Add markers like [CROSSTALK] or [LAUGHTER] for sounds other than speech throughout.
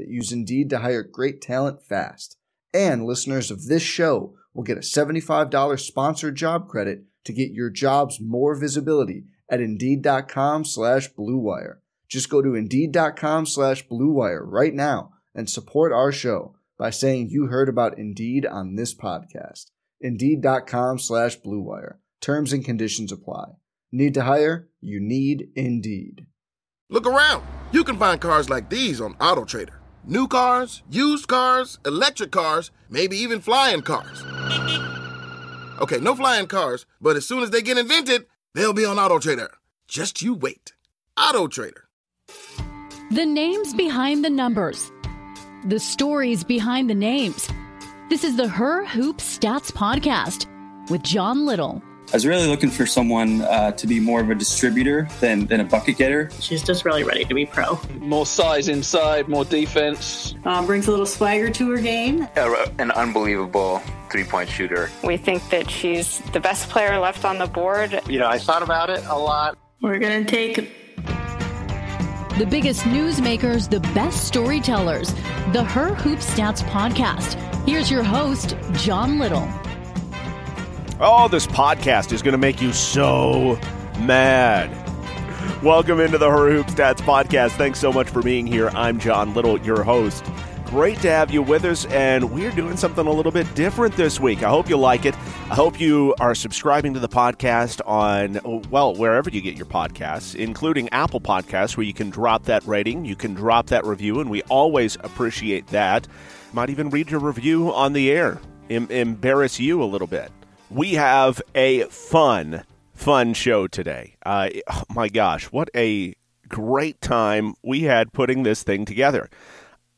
that use Indeed to hire great talent fast. And listeners of this show will get a $75 sponsored job credit to get your jobs more visibility at Indeed.com slash BlueWire. Just go to Indeed.com slash BlueWire right now and support our show by saying you heard about Indeed on this podcast. Indeed.com slash BlueWire. Terms and conditions apply. Need to hire? You need Indeed. Look around. You can find cars like these on AutoTrader. New cars, used cars, electric cars, maybe even flying cars. Okay, no flying cars, but as soon as they get invented, they'll be on AutoTrader. Just you wait. AutoTrader. The names behind the numbers. The stories behind the names. This is the Her Hoop Stats Podcast with John Little. I was really looking for someone uh, to be more of a distributor than, than a bucket getter. She's just really ready to be pro. More size inside, more defense. Um, brings a little swagger to her game. An unbelievable three point shooter. We think that she's the best player left on the board. You know, I thought about it a lot. We're going to take the biggest newsmakers, the best storytellers. The Her Hoop Stats Podcast. Here's your host, John Little. Oh, this podcast is going to make you so mad. Welcome into the Her Hoop Stats podcast. Thanks so much for being here. I'm John Little, your host. Great to have you with us, and we're doing something a little bit different this week. I hope you like it. I hope you are subscribing to the podcast on, well, wherever you get your podcasts, including Apple Podcasts, where you can drop that rating, you can drop that review, and we always appreciate that. Might even read your review on the air, em- embarrass you a little bit we have a fun, fun show today. Uh, oh my gosh, what a great time we had putting this thing together.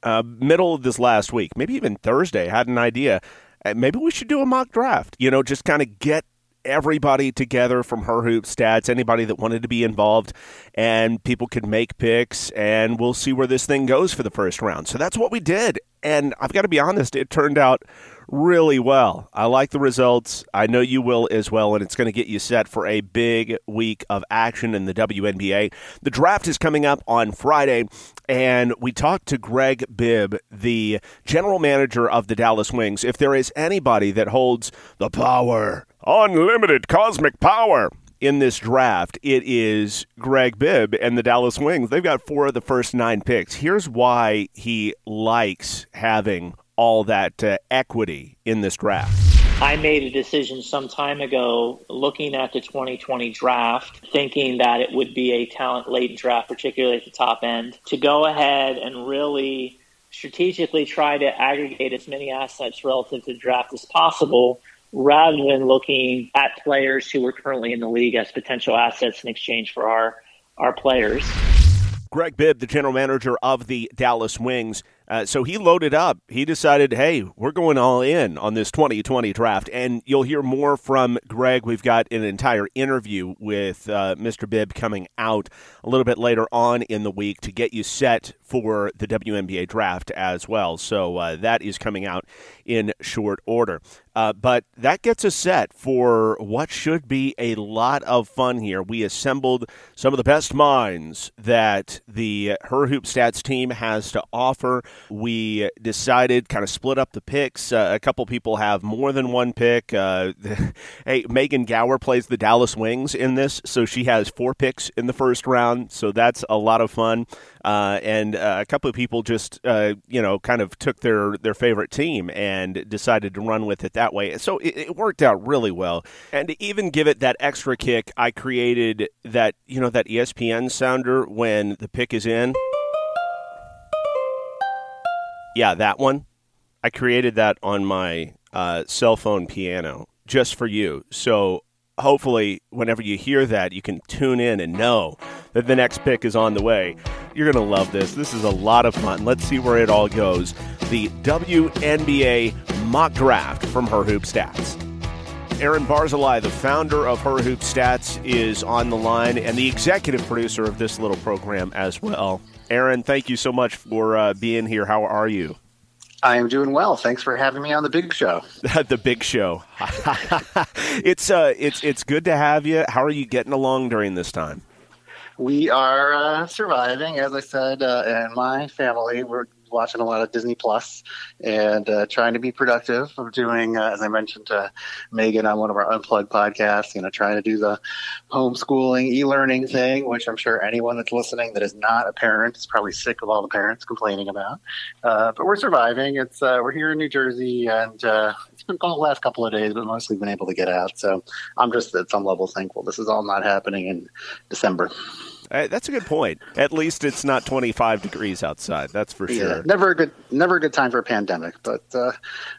Uh, middle of this last week, maybe even Thursday, I had an idea. Uh, maybe we should do a mock draft. You know, just kind of get everybody together from her hoop stats anybody that wanted to be involved and people could make picks and we'll see where this thing goes for the first round so that's what we did and i've got to be honest it turned out really well. I like the results. I know you will as well, and it's going to get you set for a big week of action in the WNBA. The draft is coming up on Friday, and we talked to Greg Bibb, the general manager of the Dallas Wings. If there is anybody that holds the power, unlimited cosmic power, in this draft, it is Greg Bibb and the Dallas Wings. They've got four of the first nine picks. Here's why he likes having all that uh, equity in this draft? I made a decision some time ago looking at the 2020 draft, thinking that it would be a talent laden draft, particularly at the top end, to go ahead and really strategically try to aggregate as many assets relative to the draft as possible rather than looking at players who are currently in the league as potential assets in exchange for our, our players. Greg Bibb, the general manager of the Dallas Wings, uh, so he loaded up. He decided, hey, we're going all in on this 2020 draft. And you'll hear more from Greg. We've got an entire interview with uh, Mr. Bibb coming out a little bit later on in the week to get you set for the WNBA draft as well. So uh, that is coming out in short order. Uh, but that gets us set for what should be a lot of fun here. We assembled some of the best minds that the Her Hoop Stats team has to offer we decided kind of split up the picks. Uh, a couple people have more than one pick. Uh, [LAUGHS] hey, Megan Gower plays the Dallas Wings in this, so she has four picks in the first round. So that's a lot of fun. Uh, and uh, a couple of people just uh, you know kind of took their their favorite team and decided to run with it that way. So it, it worked out really well. And to even give it that extra kick, I created that you know that ESPN sounder when the pick is in. Yeah, that one. I created that on my uh, cell phone piano just for you. So hopefully, whenever you hear that, you can tune in and know that the next pick is on the way. You're going to love this. This is a lot of fun. Let's see where it all goes. The WNBA mock draft from Her Hoop Stats. Aaron Barzilai, the founder of Her Hoop Stats, is on the line and the executive producer of this little program as well. Aaron, thank you so much for uh, being here. How are you? I am doing well. Thanks for having me on the big show. [LAUGHS] the big show. [LAUGHS] it's uh, it's it's good to have you. How are you getting along during this time? We are uh, surviving, as I said, uh, and my family. We're watching a lot of Disney Plus and uh, trying to be productive. I'm doing, uh, as I mentioned to Megan on one of our Unplugged podcasts, you know, trying to do the homeschooling, e-learning thing, which I'm sure anyone that's listening that is not a parent is probably sick of all the parents complaining about. Uh, but we're surviving. It's uh, we're here in New Jersey, and uh, it's been cold the last couple of days, but mostly been able to get out. So I'm just at some level thankful. This is all not happening in December. Uh, that's a good point. At least it's not 25 degrees outside. That's for sure. Yeah, never a good, never a good time for a pandemic. But uh,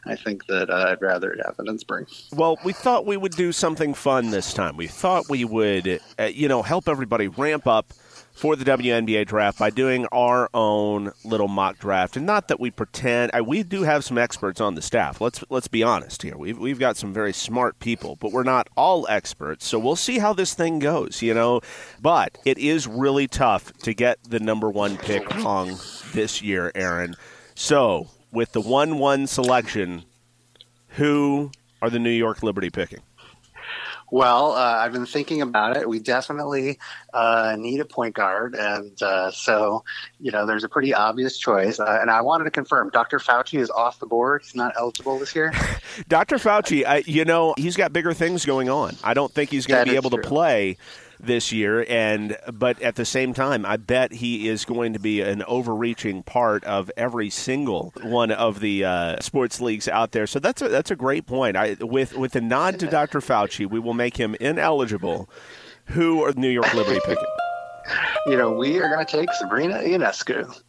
I think that uh, I'd rather it happen in spring. Well, we thought we would do something fun this time. We thought we would, uh, you know, help everybody ramp up for the WNBA draft by doing our own little mock draft. And not that we pretend we do have some experts on the staff. Let's let's be honest here. We've we've got some very smart people, but we're not all experts. So we'll see how this thing goes, you know. But it is really tough to get the number one pick wrong this year, Aaron. So with the one one selection, who are the New York Liberty picking? Well, uh, I've been thinking about it. We definitely uh, need a point guard, and uh, so you know, there's a pretty obvious choice. Uh, and I wanted to confirm, Dr. Fauci is off the board. He's not eligible this year. [LAUGHS] Dr. Fauci, I, you know, he's got bigger things going on. I don't think he's going to be able true. to play this year and but at the same time I bet he is going to be an overreaching part of every single one of the uh, sports leagues out there so that's a, that's a great point I with with a nod to Dr. Fauci we will make him ineligible who are the New York Liberty picking you know, we are going to take Sabrina Ionescu.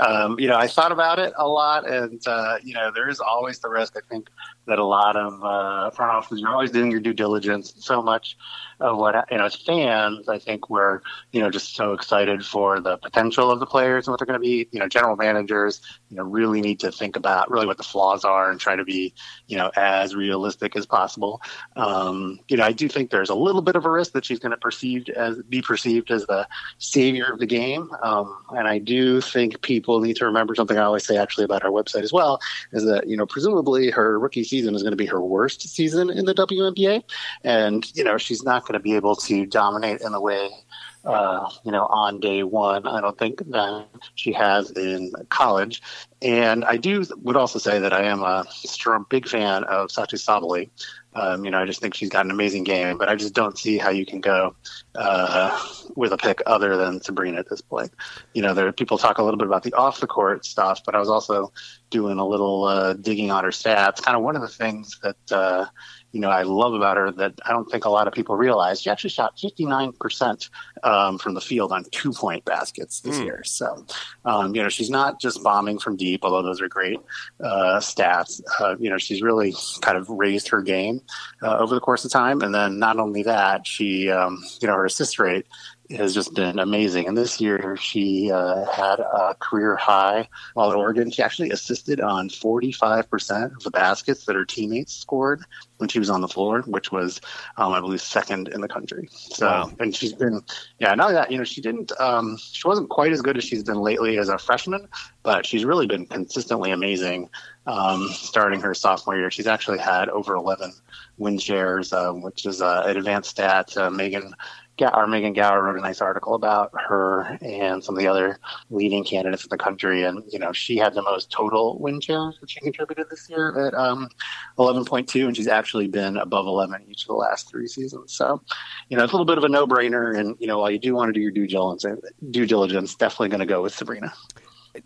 Um, you know, I thought about it a lot, and uh, you know, there is always the risk. I think that a lot of uh, front offices, you're always doing your due diligence. So much of what you know as fans, I think we're you know just so excited for the potential of the players and what they're going to be. You know, general managers, you know, really need to think about really what the flaws are and try to be you know as realistic as possible. Um, you know, I do think there's a little bit of a risk that she's going to perceived as be perceived as the savior of the game, um, and I do think people need to remember something I always say actually about our website as well is that you know presumably her rookie season is going to be her worst season in the WNBA, and you know she's not going to be able to dominate in the way uh, you know, on day one. I don't think that she has in college. And I do would also say that I am a strong, big fan of Satou Sabally. Um, you know, I just think she's got an amazing game, but I just don't see how you can go uh, with a pick other than Sabrina at this point. You know, there people talk a little bit about the off the court stuff, but I was also doing a little uh, digging on her stats. Kind of one of the things that uh, you know I love about her that I don't think a lot of people realize. She actually shot 59% um, from the field on two point baskets this mm. year. So, um, you know, she's not just bombing from deep, although those are great uh, stats. Uh, you know, she's really kind of raised her game uh, over the course of time. And then not only that, she, um, you know, her assist rate has just been amazing. And this year, she uh, had a career high while at Oregon. She actually assisted on 45% of the baskets that her teammates scored when she was on the floor, which was, um, I believe, second in the country. So, wow. and she's been, yeah, not that, you know, she didn't, um, she wasn't quite as good as she's been lately as a freshman, but she's really been consistently amazing um, starting her sophomore year. She's actually had over 11 win shares, um, which is uh, an advanced stat. Uh, Megan Gower, Megan Gower wrote a nice article about her and some of the other leading candidates in the country. And, you know, she had the most total win shares that she contributed this year at um, 11.2, and she's actually been above 11 each of the last three seasons. So, you know, it's a little bit of a no brainer. And, you know, while you do want to do your due diligence, due diligence definitely going to go with Sabrina.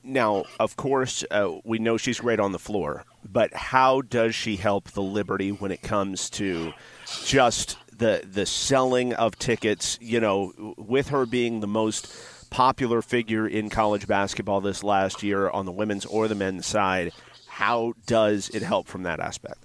Now, of course, uh, we know she's great on the floor, but how does she help the Liberty when it comes to just the the selling of tickets? You know, with her being the most popular figure in college basketball this last year on the women's or the men's side, how does it help from that aspect?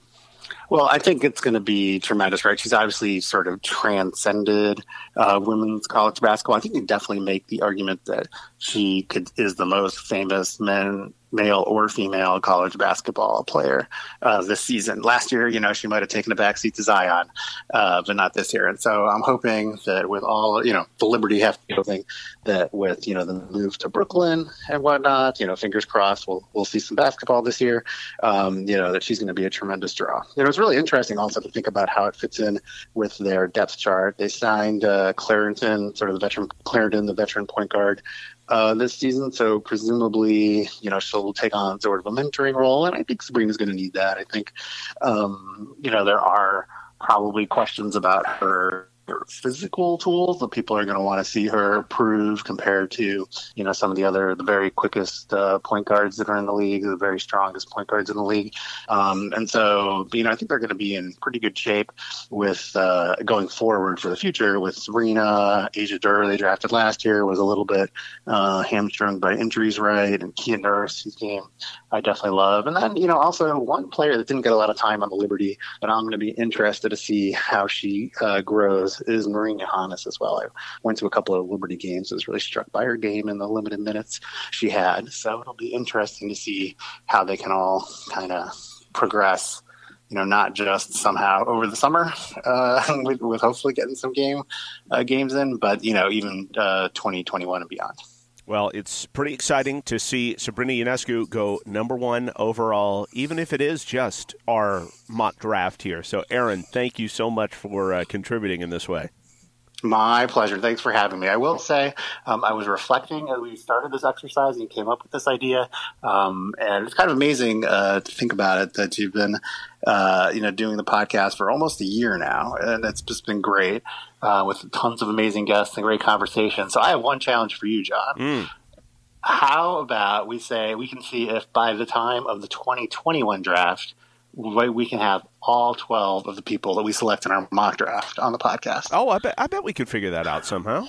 Well, I think it's going to be tremendous, right? She's obviously sort of transcended uh, women's college basketball. I think you definitely make the argument that she could is the most famous men male or female college basketball player uh, this season. Last year, you know, she might have taken a backseat to Zion, uh, but not this year. And so I'm hoping that with all, you know, the Liberty have to hoping that with, you know, the move to Brooklyn and whatnot, you know, fingers crossed, we'll, we'll see some basketball this year, um, you know, that she's going to be a tremendous draw. You know, it's really interesting also to think about how it fits in with their depth chart. They signed uh, Clarendon, sort of the veteran, Clarendon, the veteran point guard, uh, this season. So presumably, you know, she'll take on sort of a mentoring role, and I think Sabrina's going to need that. I think, um, you know, there are probably questions about her her physical tools that people are going to want to see her prove compared to you know some of the other the very quickest uh, point guards that are in the league the very strongest point guards in the league. Um, and so you know I think they're going to be in pretty good shape with uh, going forward for the future with Sabrina Asia Durr they drafted last year was a little bit uh, hamstrung by injuries right and Kia Nurse whose game I definitely love. And then you know also one player that didn't get a lot of time on the Liberty but I'm going to be interested to see how she uh, grows is Marine Johannès as well. I went to a couple of Liberty games. I was really struck by her game and the limited minutes she had. So it'll be interesting to see how they can all kind of progress. You know, not just somehow over the summer uh, [LAUGHS] with, with, hopefully getting some game uh, games in, but you know, even uh, 2021 and beyond. Well, it's pretty exciting to see Sabrina Ionescu go number one overall, even if it is just our mock draft here. So, Aaron, thank you so much for uh, contributing in this way. My pleasure. Thanks for having me. I will say, um, I was reflecting as we started this exercise and came up with this idea, um, and it's kind of amazing uh, to think about it that you've been, uh, you know, doing the podcast for almost a year now, and it's just been great uh, with tons of amazing guests and great conversation. So I have one challenge for you, John. Mm. How about we say we can see if by the time of the 2021 draft we can have all 12 of the people that we select in our mock draft on the podcast. Oh, I bet, I bet we could figure that out somehow.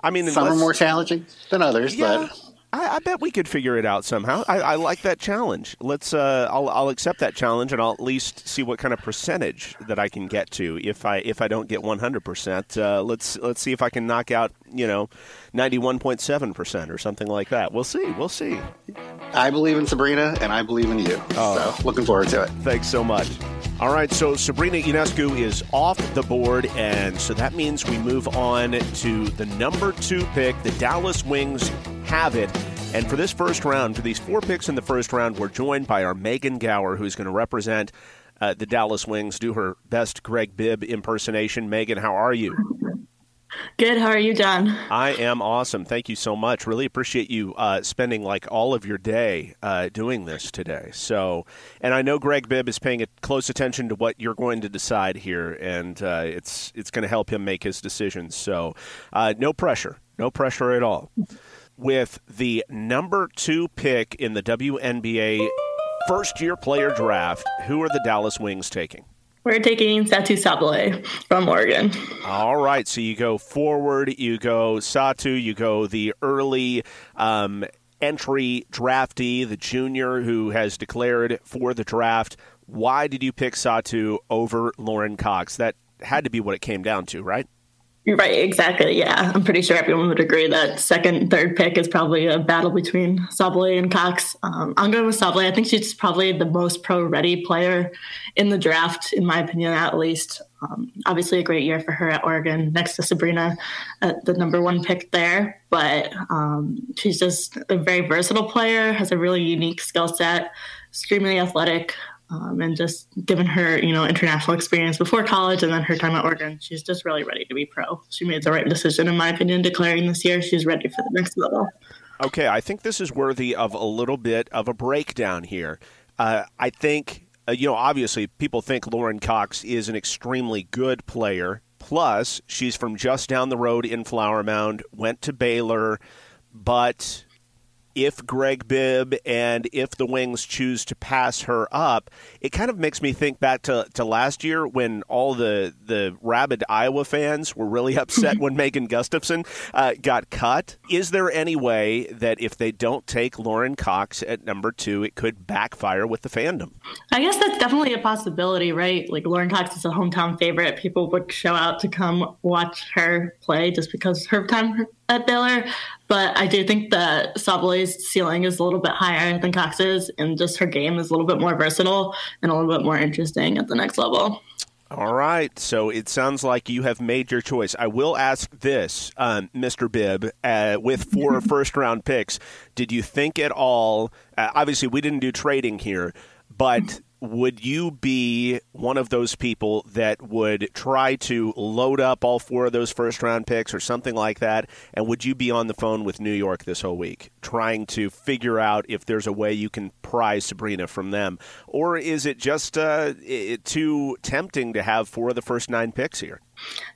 I mean, some unless, are more challenging than others, yeah, but I, I, bet we could figure it out somehow. I, I like that challenge. Let's. Uh, I'll, I'll accept that challenge, and I'll at least see what kind of percentage that I can get to. If I if I don't get one hundred percent, uh, let's let's see if I can knock out you know ninety one point seven percent or something like that. We'll see. We'll see. I believe in Sabrina, and I believe in you. Oh. So looking forward to it. Thanks so much. All right, so Sabrina Ionescu is off the board, and so that means we move on to the number two pick. The Dallas Wings have it. And for this first round, for these four picks in the first round, we're joined by our Megan Gower, who's going to represent uh, the Dallas Wings, do her best Greg Bibb impersonation. Megan, how are you? Good. How are you, John? I am awesome. Thank you so much. Really appreciate you uh, spending like all of your day uh, doing this today. So, and I know Greg Bibb is paying close attention to what you're going to decide here, and uh, it's it's going to help him make his decisions. So, uh, no pressure, no pressure at all with the number two pick in the WNBA first year player draft. Who are the Dallas Wings taking? We're taking Satou Sabally from Oregon. All right. So you go forward, you go Satou, you go the early um, entry draftee, the junior who has declared for the draft. Why did you pick Satou over Lauren Cox? That had to be what it came down to, right? Right, exactly. Yeah, I'm pretty sure everyone would agree that second, third pick is probably a battle between Sabally and Cox. Um, I'm going with Sabally. I think she's probably the most pro-ready player in the draft, in my opinion, at least. Um, obviously, a great year for her at Oregon, next to Sabrina, at the number one pick there. But um, she's just a very versatile player, has a really unique skill set, extremely athletic, Um, and just given her, you know, international experience before college and then her time at Oregon, she's just really ready to be pro. She made the right decision, in my opinion, declaring this year she's ready for the next level. Okay, I think this is worthy of a little bit of a breakdown here. Uh, I think, uh, you know, obviously people think Lauren Cox is an extremely good player. Plus, she's from just down the road in Flower Mound, went to Baylor, but if Greg Bibb and if the Wings choose to pass her up, it kind of makes me think back to, to last year when all the, the rabid Iowa fans were really [LAUGHS] upset when Megan Gustafson uh, got cut. Is there any way that if they don't take Lauren Cox at number two, it could backfire with the fandom? I guess that's definitely a possibility, right? Like Lauren Cox is a hometown favorite. People would show out to come watch her play just because her time at Baylor. But I do think that Sabally's ceiling is a little bit higher than Cox's, and just her game is a little bit more versatile and a little bit more interesting at the next level. All right. So it sounds like you have made your choice. I will ask this, um, Mr. Bibb, uh, with four [LAUGHS] first round picks, did you think at all? Uh, obviously, we didn't do trading here, but would you be one of those people that would try to load up all four of those first round picks or something like that? And would you be on the phone with New York this whole week trying to figure out if there's a way you can pry Sabrina from them? Or is it just uh, too tempting to have four of the first nine picks here?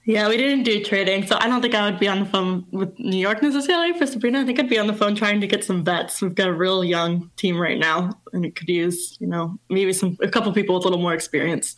Yeah, we didn't do trading, so I don't think I would be on the phone with New York necessarily for Sabrina. I think I'd be on the phone trying to get some bets. We've got a real young team right now, and it could use, you know, maybe some a couple people with a little more experience.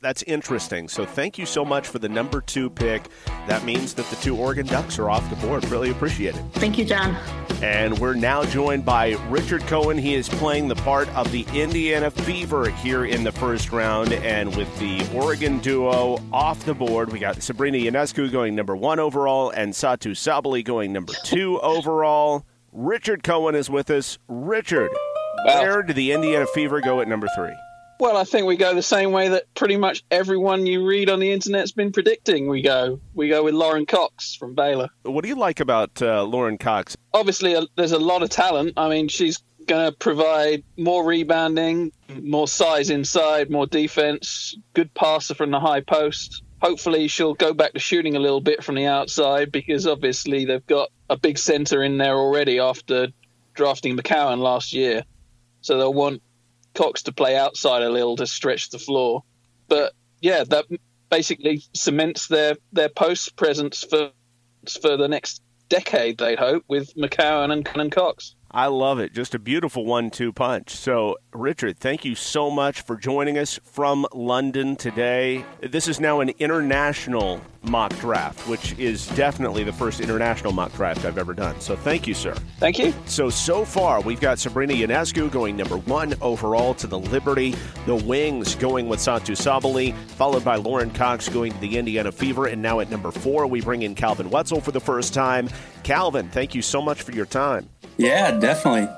That's interesting. So thank you so much for the number two pick. That means that the two Oregon Ducks are off the board. Really appreciate it. Thank you, John. And we're now joined by Richard Cohen. He is playing the part of the Indiana Fever here in the first round. And with the Oregon duo off the board, we got Sabrina Ionescu going number one overall and Satou Sabally going number two overall. Richard Cohen is with us. Richard, wow. where did the Indiana Fever go at number three? Well, I think we go the same way that pretty much everyone you read on the internet's been predicting. We go, we go with Lauren Cox from Baylor. What do you like about uh, Lauren Cox? Obviously, uh, there's a lot of talent. I mean, she's going to provide more rebounding, more size inside, more defense, good passer from the high post. Hopefully, she'll go back to shooting a little bit from the outside because obviously they've got a big center in there already after drafting McCowan last year. So they'll want Cox to play outside a little to stretch the floor. But yeah, that basically cements their their post presence for for the next decade. They'd hope with McCowan and, and Cox. I love it. Just a beautiful one two punch. So, Richard, thank you so much for joining us from London today. This is now an international mock draft, which is definitely the first international mock draft I've ever done. So, thank you, sir. Thank you. So, so far, we've got Sabrina Ionescu going number one overall to the Liberty, the Wings going with Satou Sabally, followed by Lauren Cox going to the Indiana Fever, and now at number four, we bring in Calvin Wetzel for the first time. Calvin, thank you so much for your time. Yeah, definitely.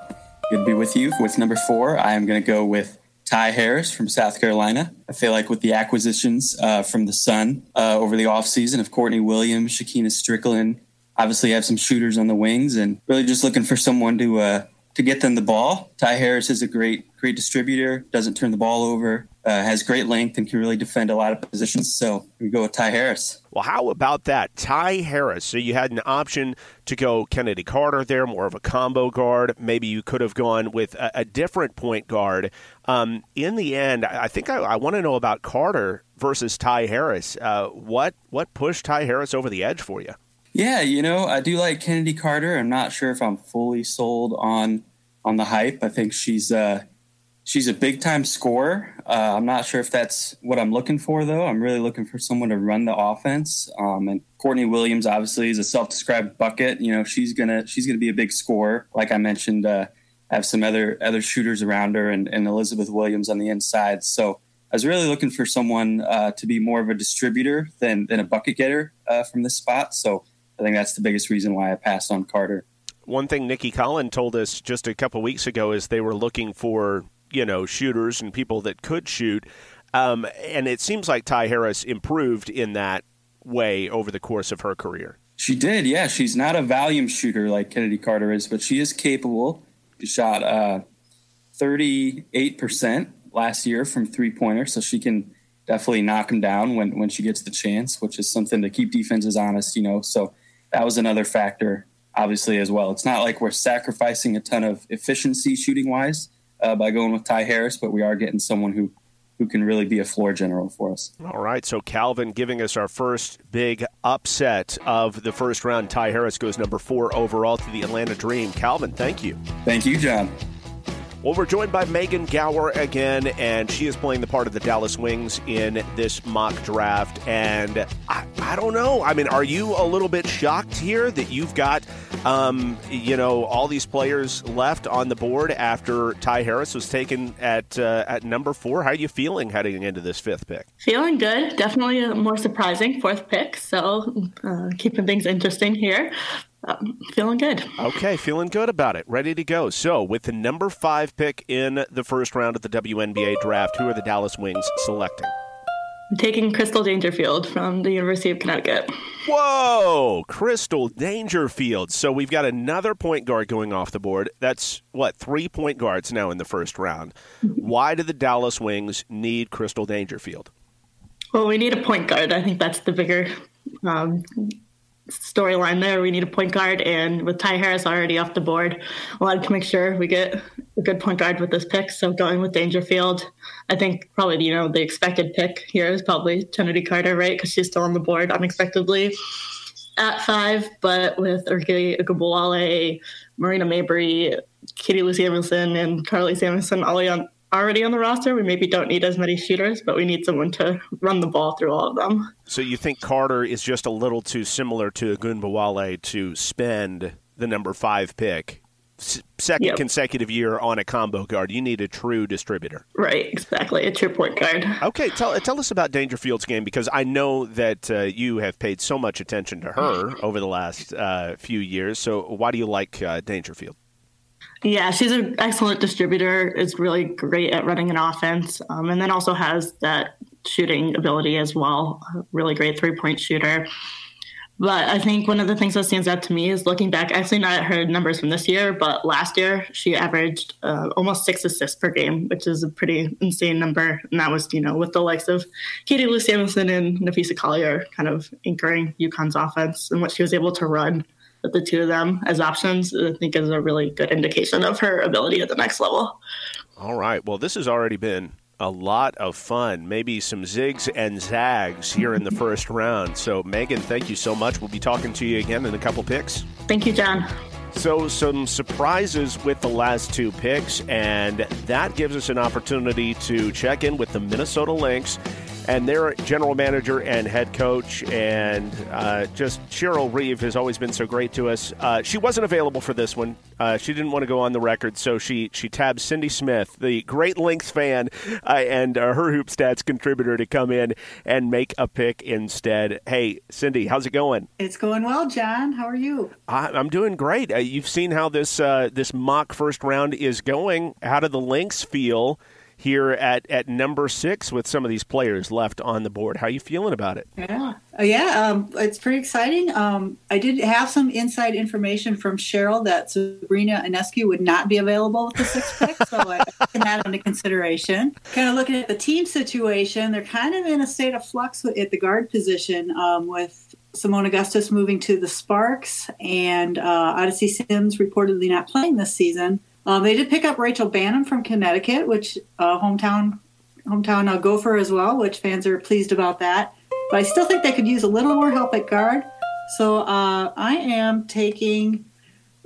Good to be with you. With number four, I am going to go with Ty Harris from South Carolina. I feel like with the acquisitions uh, from the Sun uh, over the offseason of Courtney Williams, Shekinna Stricklen, obviously have some shooters on the wings and really just looking for someone to uh, to get them the ball. Ty Harris is a great great distributor, doesn't turn the ball over, uh, has great length and can really defend a lot of positions. So we go with Ty Harris. Well, how about that? Ty Harris. So you had an option to go Chennedy Carter there, more of a combo guard. Maybe you could have gone with a, a different point guard. Um, in the end, I think I, I want to know about Carter versus Ty Harris. Uh, what what pushed Ty Harris over the edge for you? Yeah, you know, I do like Chennedy Carter. I'm not sure if I'm fully sold on on the hype. I think she's uh, she's a big time scorer. Uh, I'm not sure if that's what I'm looking for though. I'm really looking for someone to run the offense. Um, and Courtney Williams obviously is a self described bucket. You know, she's gonna she's gonna be a big scorer. Like I mentioned, uh, I have some other other shooters around her and, and, Elizabeth Williams on the inside. So I was really looking for someone uh, to be more of a distributor than than a bucket getter uh, from this spot. So I think that's the biggest reason why I passed on Carter. One thing Nikki Collen told us just a couple weeks ago is they were looking for you know shooters and people that could shoot. Um, and it seems like Ty Harris improved in that way over the course of her career. She did, yeah. She's not a volume shooter like Chennedy Carter is, but she is capable. She shot uh, 38% last year from three pointer, so she can definitely knock them down when when she gets the chance, which is something to keep defenses honest. You know, so that was another factor, obviously as well. It's not like we're sacrificing a ton of efficiency shooting wise uh, by going with Ty Harris, but we are getting someone who who can really be a floor general for us. All right, so Calvin giving us our first big upset of the first round. Ty Harris goes number four overall to the Atlanta Dream. Calvin, thank you. Thank you, John. Well, we're joined by Megan Gower again, and she is playing the part of the Dallas Wings in this mock draft. And I, I don't know. I mean, are you a little bit shocked here that you've got, um, you know, all these players left on the board after Ty Harris was taken at uh, at number four? How are you feeling heading into this fifth pick? Feeling good. Definitely a more surprising fourth pick. So uh, keeping things interesting here. Um, feeling good. Okay, feeling good about it. Ready to go. So, with the number five pick in the first round of the WNBA draft, who are the Dallas Wings selecting? I'm taking Crystal Dangerfield from the University of Connecticut. Whoa, Crystal Dangerfield. So we've got another point guard going off the board. That's what, three point guards now in the first round. Why do the Dallas Wings need Crystal Dangerfield? Well, we need a point guard. I think that's the bigger um, storyline there. We need a point guard, and with Ty Harris already off the board, I wanted to make sure we get a good point guard with this pick. So going with Dangerfield, I think probably you know the expected pick here is probably Chennedy Carter, right? Because she's still on the board unexpectedly at five, but with Arike Ogunbowale, Marina Mabrey, Katie Lou Samuelson, and Karlie Samuelson all on already on the roster. We maybe don't need as many shooters, but we need someone to run the ball through all of them. So you think Carter is just a little too similar to Ogunbowale to spend the number five pick? second yep. consecutive year on a combo guard. You need a true distributor. Right, exactly. A true point guard. Okay, tell, tell us about Dangerfield's game because I know that uh, you have paid so much attention to her [LAUGHS] over the last uh, few years. So why do you like uh, Dangerfield? Yeah, she's an excellent distributor. Is really great at running an offense, um, and then also has that shooting ability as well. Really great three point shooter. But I think one of the things that stands out to me is looking back, actually not at her numbers from this year, but last year she averaged uh, almost six assists per game, which is a pretty insane number. And that was, you know, with the likes of Katie Lou Samuelson and Napheesa Collier kind of anchoring UConn's offense and what she was able to run with the two of them as options, I think is a really good indication of her ability at the next level. All right. Well, this has already been a lot of fun. Maybe some zigs and zags here in the first round. So, Megan, thank you so much. We'll be talking to you again in a couple picks. Thank you, John. So, some surprises with the last two picks, and that gives us an opportunity to check in with the Minnesota Lynx and their general manager and head coach, and uh, just Cheryl Reeve has always been so great to us. Uh, she wasn't available for this one. Uh, she didn't want to go on the record, so she she tabbed Cindy Smith, the great Lynx fan uh, and uh, her Hoop Stats contributor, to come in and make a pick instead. Hey, Cindy, how's it going? It's going well, John. How are you? I, am doing great. Uh, you've seen how this this mock first round is going. How do the Lynx feel? Here at, at number six with some of these players left on the board. How are you feeling about it? Yeah, uh, yeah, um, it's pretty exciting. Um, I did have some inside information from Cheryl that Sabrina Ionescu would not be available with the sixth [LAUGHS] pick, so I taken that into consideration. Kind of looking at the team situation, they're kind of in a state of flux at the guard position um, with Seimone Augustus moving to the Sparks and uh, Odyssey Sims reportedly not playing this season. Um, they did pick up Rachel Banham from Connecticut, which uh, hometown hometown uh, Gopher as well, which fans are pleased about that. But I still think they could use a little more help at guard. So uh, I am taking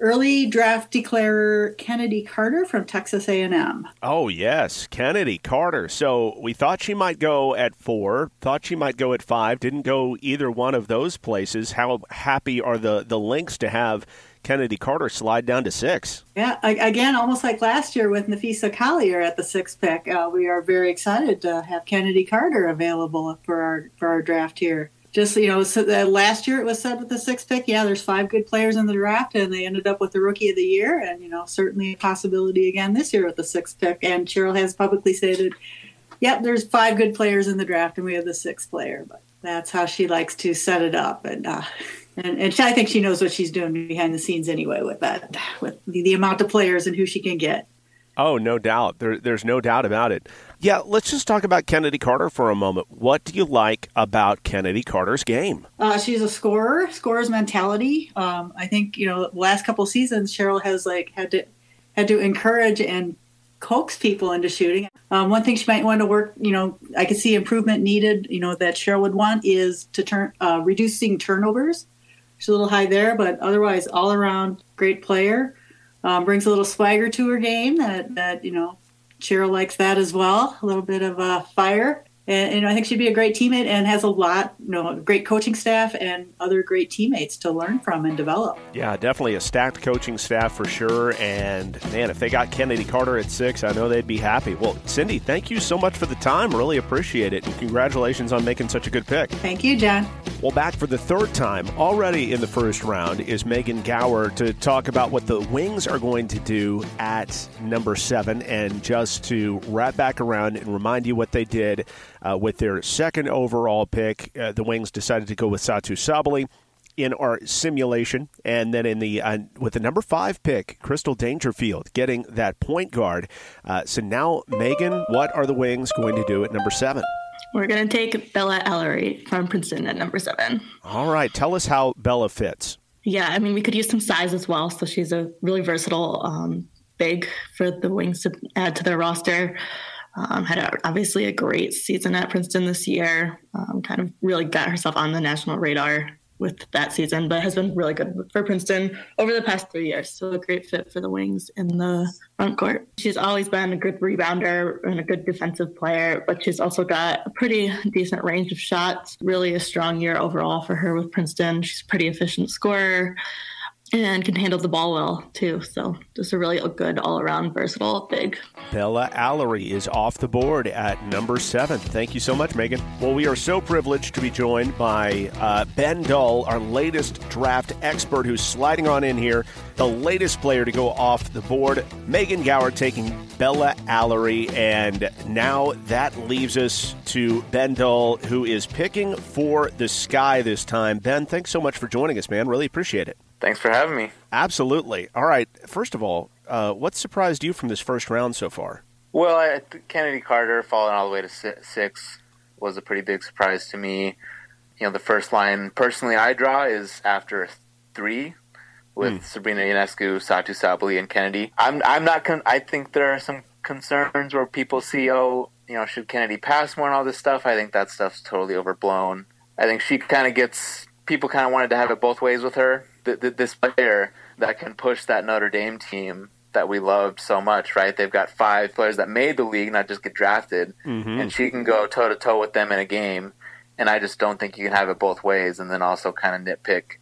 early draft declarer Chennedy Carter from Texas A&M. Oh yes, Chennedy Carter. So we thought she might go at four, thought she might go at five, didn't go either one of those places. How happy are the the Lynx to have? Chennedy Carter slide down to six. Yeah, again, almost like last year with Napheesa Collier at the sixth pick. Uh, we are very excited to have Chennedy Carter available for our for our draft here. Just you know, so last year it was said with the sixth pick, yeah, there's five good players in the draft, and they ended up with the rookie of the year, and you know, certainly a possibility again this year with the sixth pick. And Cheryl has publicly stated, yep, there's five good players in the draft, and we have the sixth player. But that's how she likes to set it up, and. Uh, and, and I think she knows what she's doing behind the scenes anyway with that, with the, the amount of players and who she can get. Oh, no doubt. There, there's no doubt about it. Yeah, let's just talk about Chennedy Carter for a moment. What do you like about Chennedy Carter's game? Uh, she's a scorer, scorer's mentality. Um, I think you know the last couple seasons, Cheryl has like had to had to encourage and coax people into shooting. Um, one thing she might want to work, you know, I could see improvement needed. You know that Cheryl would want is to turn uh, reducing turnovers. She's a little high there, but otherwise, all around great player. Um, brings a little swagger to her game that that you know Cheryl likes that as well. A little bit of a fire. And, and, I think she'd be a great teammate and has a lot, you know, great coaching staff and other great teammates to learn from and develop. Yeah, definitely a stacked coaching staff for sure. And man, if they got Chennedy Carter at six, I know they'd be happy. Well, Cindy, thank you so much for the time. Really appreciate it. And congratulations on making such a good pick. Thank you, John. Well, back for the third time already in the first round is Megan Gower to talk about what the Wings are going to do at number seven. And just to wrap back around and remind you what they did uh, with their second overall pick, uh, the Wings decided to go with Satou Sabally in our simulation, and then in the uh, with the number five pick, Crystal Dangerfield getting that point guard. Uh, so now, Megan, what are the Wings going to do at number seven? We're going to take Bella Alarie from Princeton at number seven. All right, tell us how Bella fits. Yeah, I mean, we could use some size as well. So she's a really versatile um, big for the Wings to add to their roster. Um, had a, obviously a great season at Princeton this year. Um, kind of really got herself on the national radar with that season, but has been really good for Princeton over the past three years. So a great fit for the Wings in the front court. She's always been a good rebounder and a good defensive player, but she's also got a pretty decent range of shots. Really a strong year overall for her with Princeton. She's a pretty efficient scorer and can handle the ball well too. So just a really good all around versatile big. Bella Alarie is off the board at number seven. Thank you so much, Megan. Well, we are so privileged to be joined by uh, Ben Dull, our latest draft expert, who's sliding on in here. The latest player to go off the board, Megan Gower taking Bella Alarie, and now that leaves us to Ben Dull, who is picking for the sky this time. Ben, thanks so much for joining us, man. Really appreciate it. Thanks for having me. Absolutely. All right. First of all, uh, what surprised you from this first round so far? Well, I, Chennedy Carter falling all the way to six was a pretty big surprise to me. You know, the first line personally I draw is after three with mm. Sabrina Ionescu, Satou Sabally, and Chennedy. I'm I'm not. Con- I think there are some concerns where people see, oh, you know, should Chennedy pass more and all this stuff. I think that stuff's totally overblown. I think she kind of gets people kind of wanted to have it both ways with her th- th- this player that can push that Notre Dame team that we loved so much, right? They've got five players that made the league, not just get drafted, mm-hmm. and she can go toe to toe with them in a game. And I just don't think you can have it both ways, and then also kind of nitpick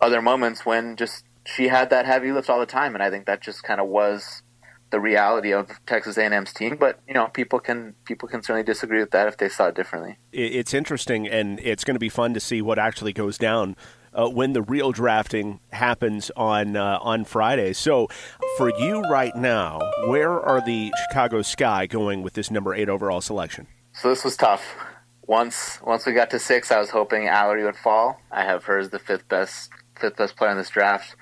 other moments when just she had that heavy lift all the time, and I think that just kind of was the reality of Texas A&M's team. But you know, people can people can certainly disagree with that if they saw it differently. It's interesting, and it's going to be fun to see what actually goes down uh, when the real drafting happens on uh, on Friday. So, for you right now, where are the Chicago Sky going with this number eight overall selection? So this was tough. Once once we got to six, I was hoping Alarie would fall. I have her as the fifth best fifth best player in this draft,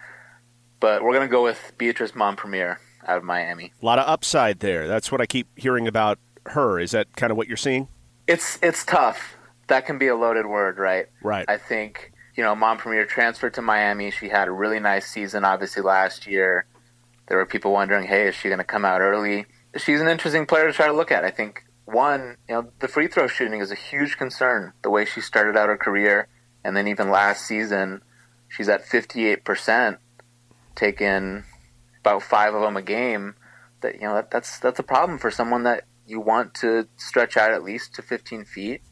but we're gonna go with Beatrice Mompremier out of Miami. A lot of upside there. That's what I keep hearing about her. Is that kind of what you're seeing? It's it's tough. That can be a loaded word, right? Right. I think you know, Mompremier transferred to Miami. She had a really nice season, obviously, last year. There were people wondering, hey, is she going to come out early? She's an interesting player to try to look at. I think, one, you know, the free throw shooting is a huge concern, the way she started out her career. And then even last season, she's at 58%, taking about five of them a game. That, you know, that, that's, that's a problem for someone that you want to stretch out at least to 15 feet.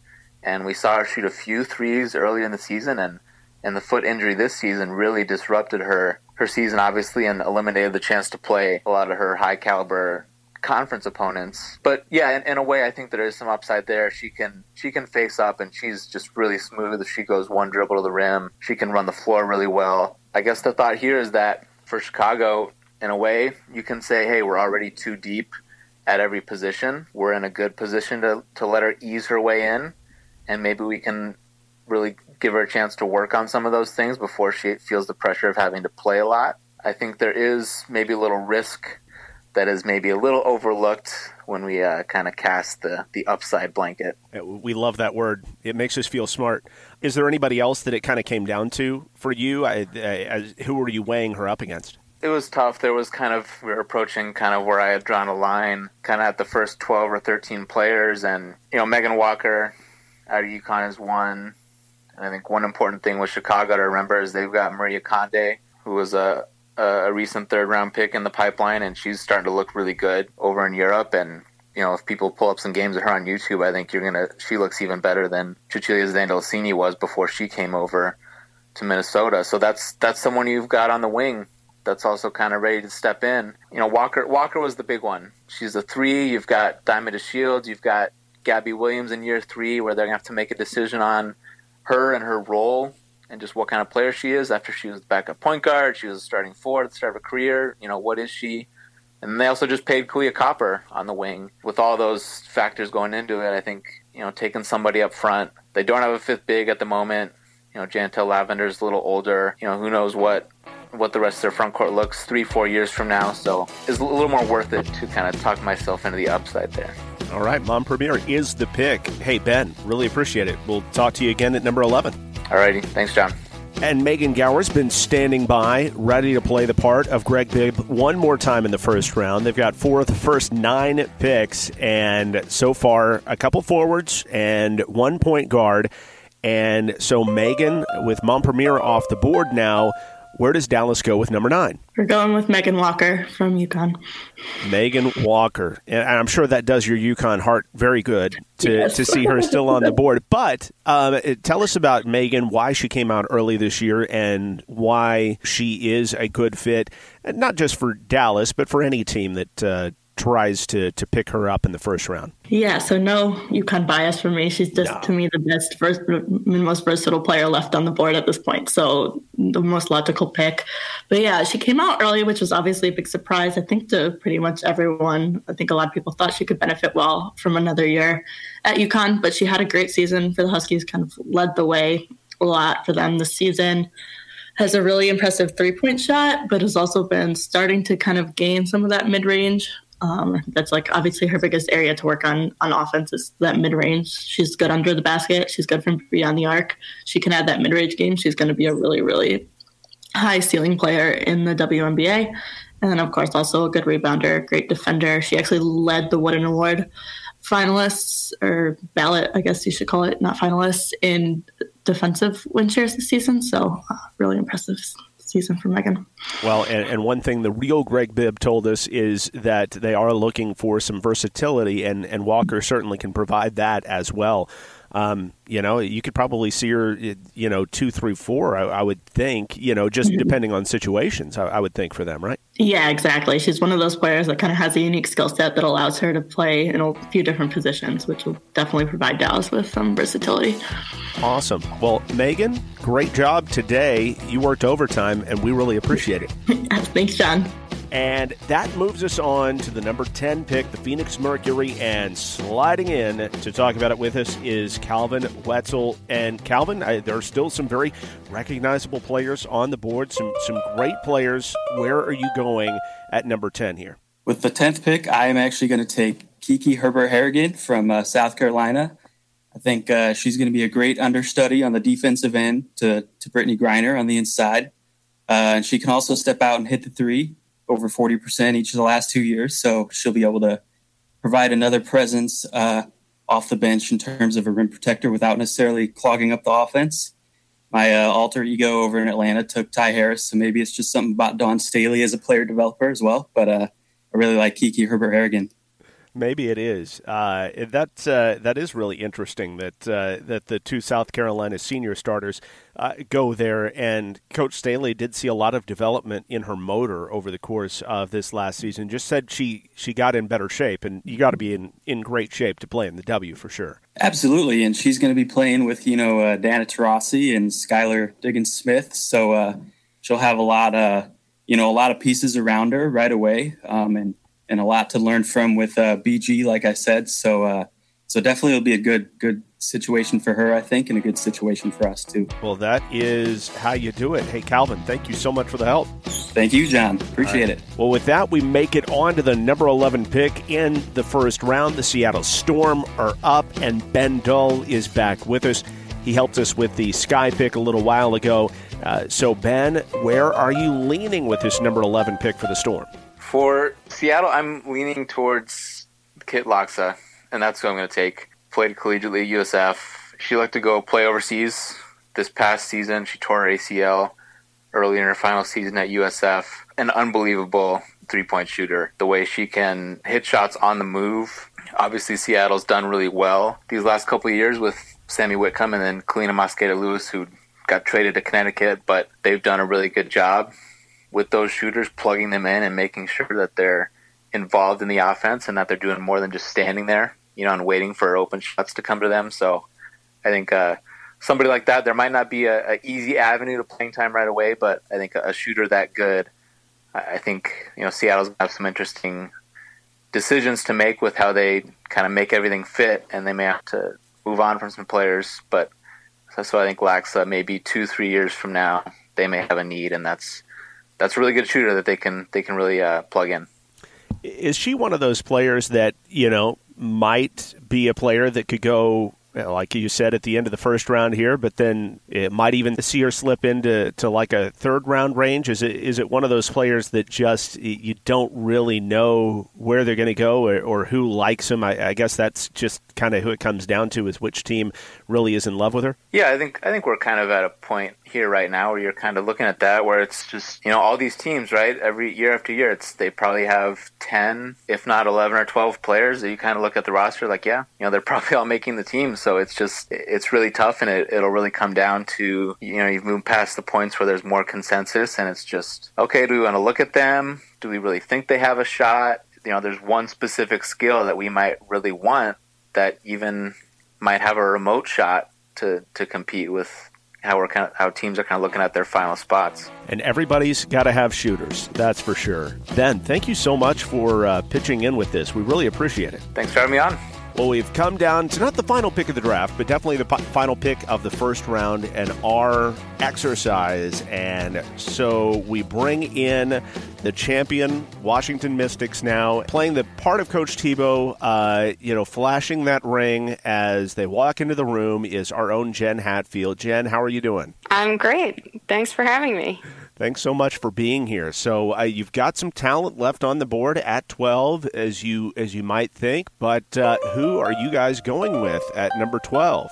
And we saw her shoot a few threes early in the season, and and the foot injury this season really disrupted her her season obviously and eliminated the chance to play a lot of her high caliber conference opponents. But yeah, in, in, a way, I think there is some upside there. She can she can face up, and she's just really smooth. She goes one dribble to the rim. She can run the floor really well. I guess the thought here is that for Chicago, in a way, you can say, hey, we're already too deep at every position. We're in a good position to to let her ease her way in, and maybe we can really give her a chance to work on some of those things before she feels the pressure of having to play a lot. I think there is maybe a little risk that is maybe a little overlooked when we uh, kind of cast the the upside blanket. We love that word. It makes us feel smart. Is there anybody else that it kind of came down to for you? I, I, who were you weighing her up against? It was tough. There was kind of we were approaching kind of where I had drawn a line, kind of at the first twelve or thirteen players, and you know Megan Walker out of UConn is one. And I think one important thing with Chicago to remember is they've got Maria Conde, who was a a recent third round pick in the pipeline, and she's starting to look really good over in Europe. And you know, if people pull up some games of her on YouTube, I think you're gonna. She looks even better than Cecilia Zandalasini was before she came over to Minnesota. So that's that's someone you've got on the wing that's also kind of ready to step in. You know, Walker Walker was the big one. She's a three. You've got Diamond DeShields. You've got Gabby Williams in year three, where they're gonna have to make a decision on her and her role and just what kind of player she is. After she was backup point guard, she was starting four at the start of her career. You know, what is she? And they also just paid Kahleah Copper on the wing. With all those factors going into it, I think you know taking somebody up front. They don't have a fifth big at the moment. You know, Jantel Lavender's a little older. You know, who knows what what the rest of their front court looks three, four years from now. So it's a little more worth it to kind of talk myself into the upside there. All right, Mompremier is the pick. Hey, Ben, really appreciate it. We'll talk to you again at number 11. All righty. Thanks, John. And Megan Gower's been standing by, ready to play the part of Greg Bibb one more time in the first round. They've got four of the first nine picks, and so far, a couple forwards and one point guard. And so Megan, with Mompremier off the board now, where does Dallas go with number nine? We're going with Megan Walker from UConn. Megan Walker. And I'm sure that does your UConn heart very good to, yes. to see her [LAUGHS] still on the board. But um, tell us about Megan, why she came out early this year, and why she is a good fit, not just for Dallas, but for any team that uh, tries to to pick her up in the first round? Yeah, so no UConn bias for me. She's just no. to me the best, first, most versatile player left on the board at this point. So the most logical pick. But yeah, she came out early, which was obviously a big surprise. I think to pretty much everyone. I think a lot of people thought she could benefit well from another year at UConn, but she had a great season for the Huskies. Kind of led the way a lot for them this season has a really impressive three point shot, but has also been starting to kind of gain some of that mid range um, that's like obviously her biggest area to work on on offense is that mid range. She's good under the basket. She's good from beyond the arc. She can add that mid range game. She's going to be a really really high ceiling player in the WNBA. And then of course also a good rebounder, great defender. She actually led the Wooden Award finalists or ballot, I guess you should call it, not finalists in defensive win shares this season. So uh, really impressive season for Megan. Well, and, and, one thing the real Greg Bibb told us is that they are looking for some versatility, and, and Walker certainly can provide that as well. Um, you know, you could probably see her, you know, two, three, four. I, I would think, you know, just mm-hmm. depending on situations. I, I, would think for them, right? Yeah, exactly. She's one of those players that kind of has a unique skill set that allows her to play in a few different positions, which will definitely provide Dallas with some versatility. Awesome. Well, Megan, great job today. You worked overtime, and we really appreciate it. [LAUGHS] Thanks, John. And that moves us on to the number 10 pick, the Phoenix Mercury. And sliding in to talk about it with us is Calvin Wetzel. And Calvin, I, there are still some very recognizable players on the board, some, some great players. Where are you going at number 10 here? With the 10th pick, I am actually going to take Kiki Herbert Harrigan from uh, South Carolina. I think uh, she's going to be a great understudy on the defensive end to, to Brittney Griner on the inside. Uh, and she can also step out and hit the three over 40% each of the last two years. So she'll be able to provide another presence uh, off the bench in terms of a rim protector without necessarily clogging up the offense. My uh, alter ego over in Atlanta took Ty Harris, so maybe it's just something about Dawn Staley as a player developer as well. But uh, I really like Kiki Herbert Harrigan. Maybe it is. Uh, that uh, that is really interesting. That uh, that the two South Carolina senior starters uh, go there, and Coach Staley did see a lot of development in her motor over the course of this last season. Just said she she got in better shape, and you got to be in in great shape to play in the W for sure. Absolutely, and she's going to be playing with you know uh, Diana Taurasi and Skylar Diggins Smith, so uh, she'll have a lot of you know a lot of pieces around her right away, um, and and a lot to learn from with uh, BG, like I said. So uh, So definitely it'll be a good good situation for her, I think, and a good situation for us too. Well, that is how you do it. Hey, Calvin, thank you so much for the help. Thank you, John. Appreciate right. it. Well, with that, we make it on to the number 11 pick in the first round. The Seattle Storm are up, and Ben Dull is back with us. He helped us with the Sky pick a little while ago. Uh, so, Ben, where are you leaning with this number 11 pick for the Storm? For Seattle, I'm leaning towards Kit Laksa and that's who I'm going to take. Played collegiately at USF. She liked to go play overseas. This past season, she tore her ACL early in her final season at USF. An unbelievable three point shooter. The way she can hit shots on the move. Obviously, Seattle's done really well these last couple of years with Sammy Whitcomb and then Kaleena Mosqueda Lewis, who got traded to Connecticut, but they've done a really good job with those shooters, plugging them in and making sure that they're involved in the offense and that they're doing more than just standing there you know, and waiting for open shots to come to them. So I think uh, somebody like that, there might not be a, a, easy avenue to playing time right away, but I think a, a shooter that good, I, I think you know Seattle's gonna have some interesting decisions to make with how they kind of make everything fit, and they may have to move on from some players. But so I think Laksa maybe two three years from now they may have a need, and that's that's a really good shooter that they can they can really uh, plug in. Is she one of those players that you know might be a player that could go like you said at the end of the first round here, but then it might even see her slip into to like a third round range. Is it is it one of those players that just you don't really know where they're going to go or, or, who likes them? I, I guess that's just kind of who it comes down to is which team really is in love with her. Yeah, I think I think we're kind of at a point here right now where you're kind of looking at that where it's just you know all these teams right? Every year after year it's they probably have 10 if not 11 or 12 players that you kind of look at the roster like yeah you know they're [LAUGHS] probably all making the team. So it's just it's really tough and it, it'll really come down to you know you've moved past the points where there's more consensus and it's just okay do we want to look at them? Do we really think they have a shot? You know there's one specific skill that we might really want that even might have a remote shot to to compete with how we're kind of how teams are kind of looking at their final spots. And everybody's got to have shooters, that's for sure. Ben, thank you so much for uh, pitching in with this. We really appreciate it. Thanks for having me on. Well, we've come down to not the final pick of the draft, but definitely the p- final pick of the first round and our exercise. And so we bring in the champion Washington Mystics now, playing the part of Coach Thibault, uh, you know, flashing that ring as they walk into the room is our own Jen Hatfield. Jen, how are you doing? I'm great. Thanks for having me. Thanks so much for being here. So uh, you've got some talent left on the board at 12, as you as you might think. But uh, who are you guys going with at number 12?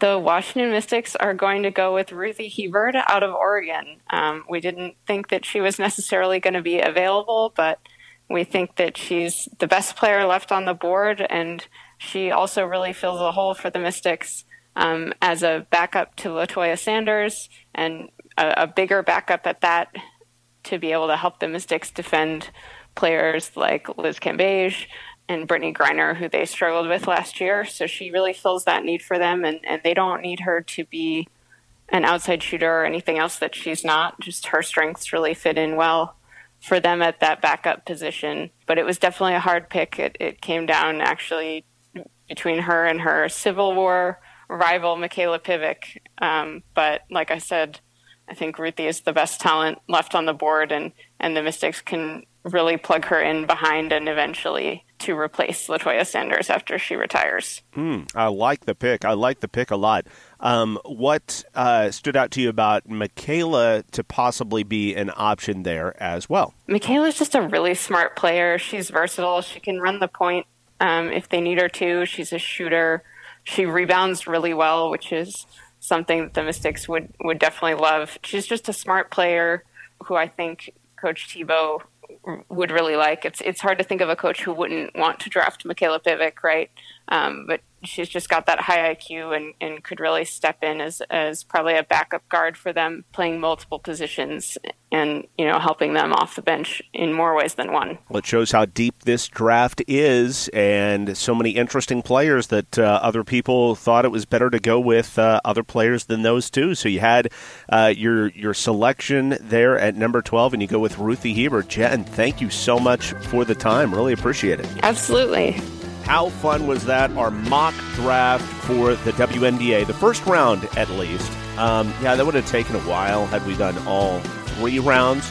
The Washington Mystics are going to go with Ruthie Hebard out of Oregon. Um, we didn't think that she was necessarily going to be available, but we think that she's the best player left on the board, and she also really fills a hole for the Mystics um, as a backup to Latoya Sanders and a, a bigger backup at that to be able to help the Mystics defend players like Liz Cambage and Brittney Griner, who they struggled with last year. So she really fills that need for them, and, and they don't need her to be an outside shooter or anything else that she's not. Just her strengths really fit in well for them at that backup position. But it was definitely a hard pick. It, it came down actually between her and her Civil War rival, Mikayla Pivec. Um, but like I said, I think Ruthie is the best talent left on the board, and, and the Mystics can really plug her in behind and eventually to replace Latoya Sanders after she retires. Mm, I like the pick. I like the pick a lot. Um, what uh, stood out to you about Mikayla to possibly be an option there as well? Mikayla's just a really smart player. She's versatile. She can run the point um, if they need her to. She's a shooter. She rebounds really well, which is something that the Mystics would would definitely love. She's just a smart player who I think Coach Thibault would really like. It's it's hard to think of a coach who wouldn't want to draft Mikayla Pivec, right? Um, but she's just got that high IQ and, and could really step in as, as probably a backup guard for them, playing multiple positions and you know helping them off the bench in more ways than one. Well, it shows how deep this draft is, and so many interesting players that uh, other people thought it was better to go with uh, other players than those two. So you had uh, your your selection there at number twelve, and you go with Ruthie Hebard. Jen, thank you so much for the time. Really appreciate it. Absolutely. How fun was that? Our mock draft for the WNBA, the first round at least. Um, yeah, that would have taken a while had we done all three rounds.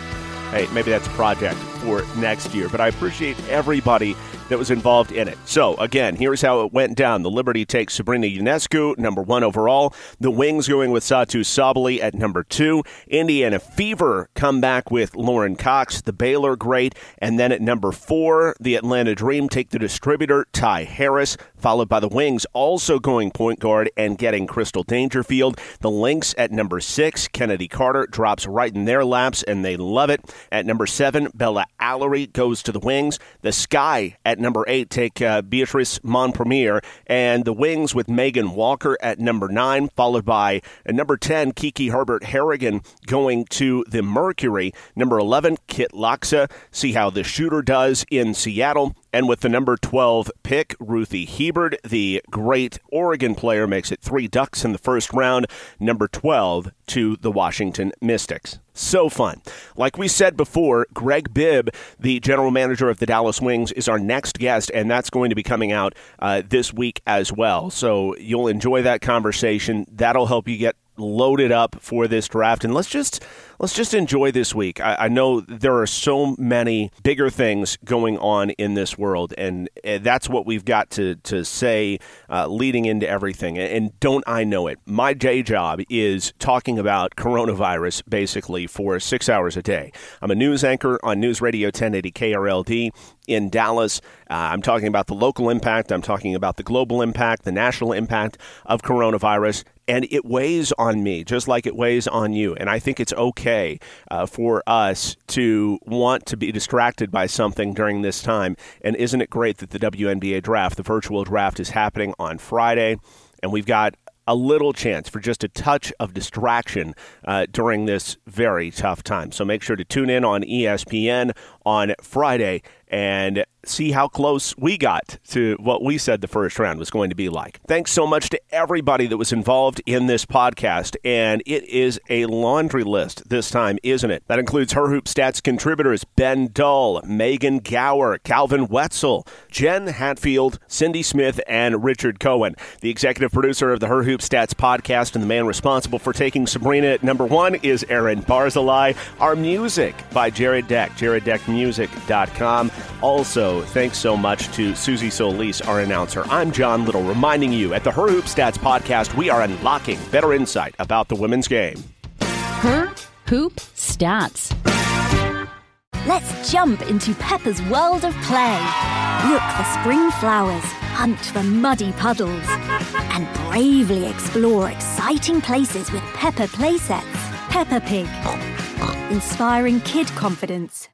Hey, maybe that's a project for next year. But I appreciate everybody that was involved in it. So, again, here's how it went down. The Liberty takes Sabrina Ionescu, number one overall. The Wings going with Satou Sabally at number two. Indiana Fever come back with Lauren Cox, the Baylor great. And then at number four, the Atlanta Dream take the distributor, Ty Harris, followed by the Wings also going point guard and getting Crystal Dangerfield. The Lynx at number six, Chennedy Carter drops right in their laps, and they love it. At number seven, Bella Alarie goes to the Wings. The Sky at number eight take uh, Beatrice Mompremier, and the Wings with Megan Walker at number nine, followed by uh, number 10, Kiki Herbert Harrigan going to the Mercury. Number 11, Kit Laksa. See how the shooter does in Seattle. And with the number 12 pick, Ruthie Hebard, the great Oregon player, makes it three ducks in the first round, number 12 to the Washington Mystics. So fun. Like we said before, Greg Bibb, the general manager of the Dallas Wings, is our next guest, and that's going to be coming out uh, this week as well. So you'll enjoy that conversation. That'll help you get loaded up for this draft. And let's just let's just enjoy this week. I, I, know there are so many bigger things going on in this world, and, and that's what we've got to to say uh, leading into everything. And don't I know it? My day job is talking about coronavirus basically for six hours a day. I'm a news anchor on News Radio 1080 KRLD in Dallas. Uh, I'm talking about the local impact. I'm talking about the global impact, the national impact of coronavirus and it weighs on me just like it weighs on you. And I think it's okay uh, for us to want to be distracted by something during this time. And isn't it great that the WNBA draft, the virtual draft, is happening on Friday? And we've got a little chance for just a touch of distraction uh, during this very tough time. So make sure to tune in on ESPN on Friday and see how close we got to what we said the first round was going to be like. Thanks so much to everybody that was involved in this podcast. And it is a laundry list this time, isn't it? That includes Her Hoop Stats contributors Ben Dull, Megan Gower, Calvin Wetzel, Jen Hatfield, Cindy Smith, and Richard Cohen. The executive producer of the Her Hoop Stats podcast and the man responsible for taking Sabrina at number one is Aaron Barzilai. Our music by Jared Deck, jareddeckmusic.com. Also, thanks so much to Susie Solis, our announcer. I'm John Little, reminding you at the Her Hoop Stats podcast, we are unlocking better insight about the women's game. Her Hoop Stats. Let's jump into Peppa's world of play. Look for spring flowers, hunt for muddy puddles, and bravely explore exciting places with Peppa playsets. Peppa Pig, inspiring kid confidence.